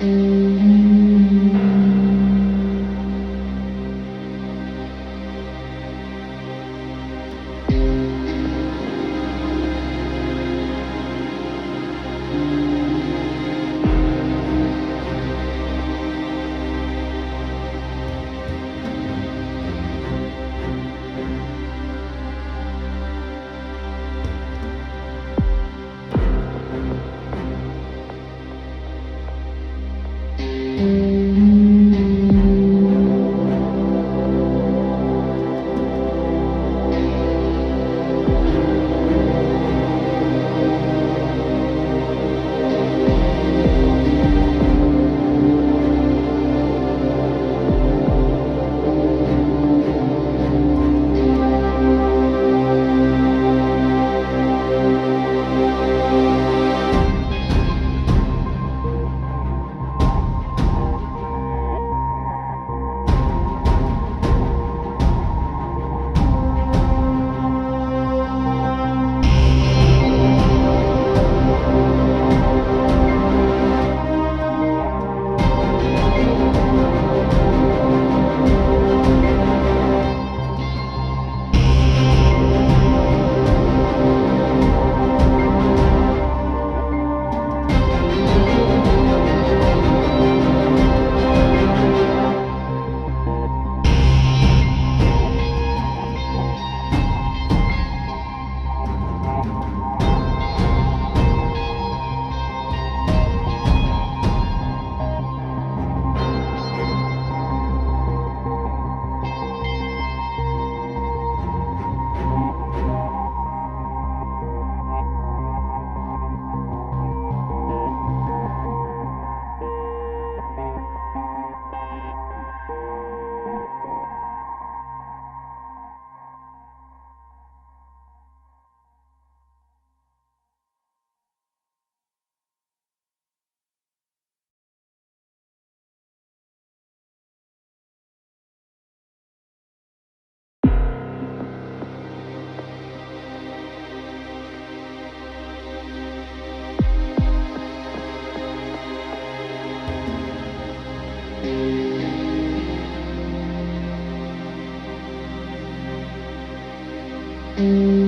you Mm-hmm.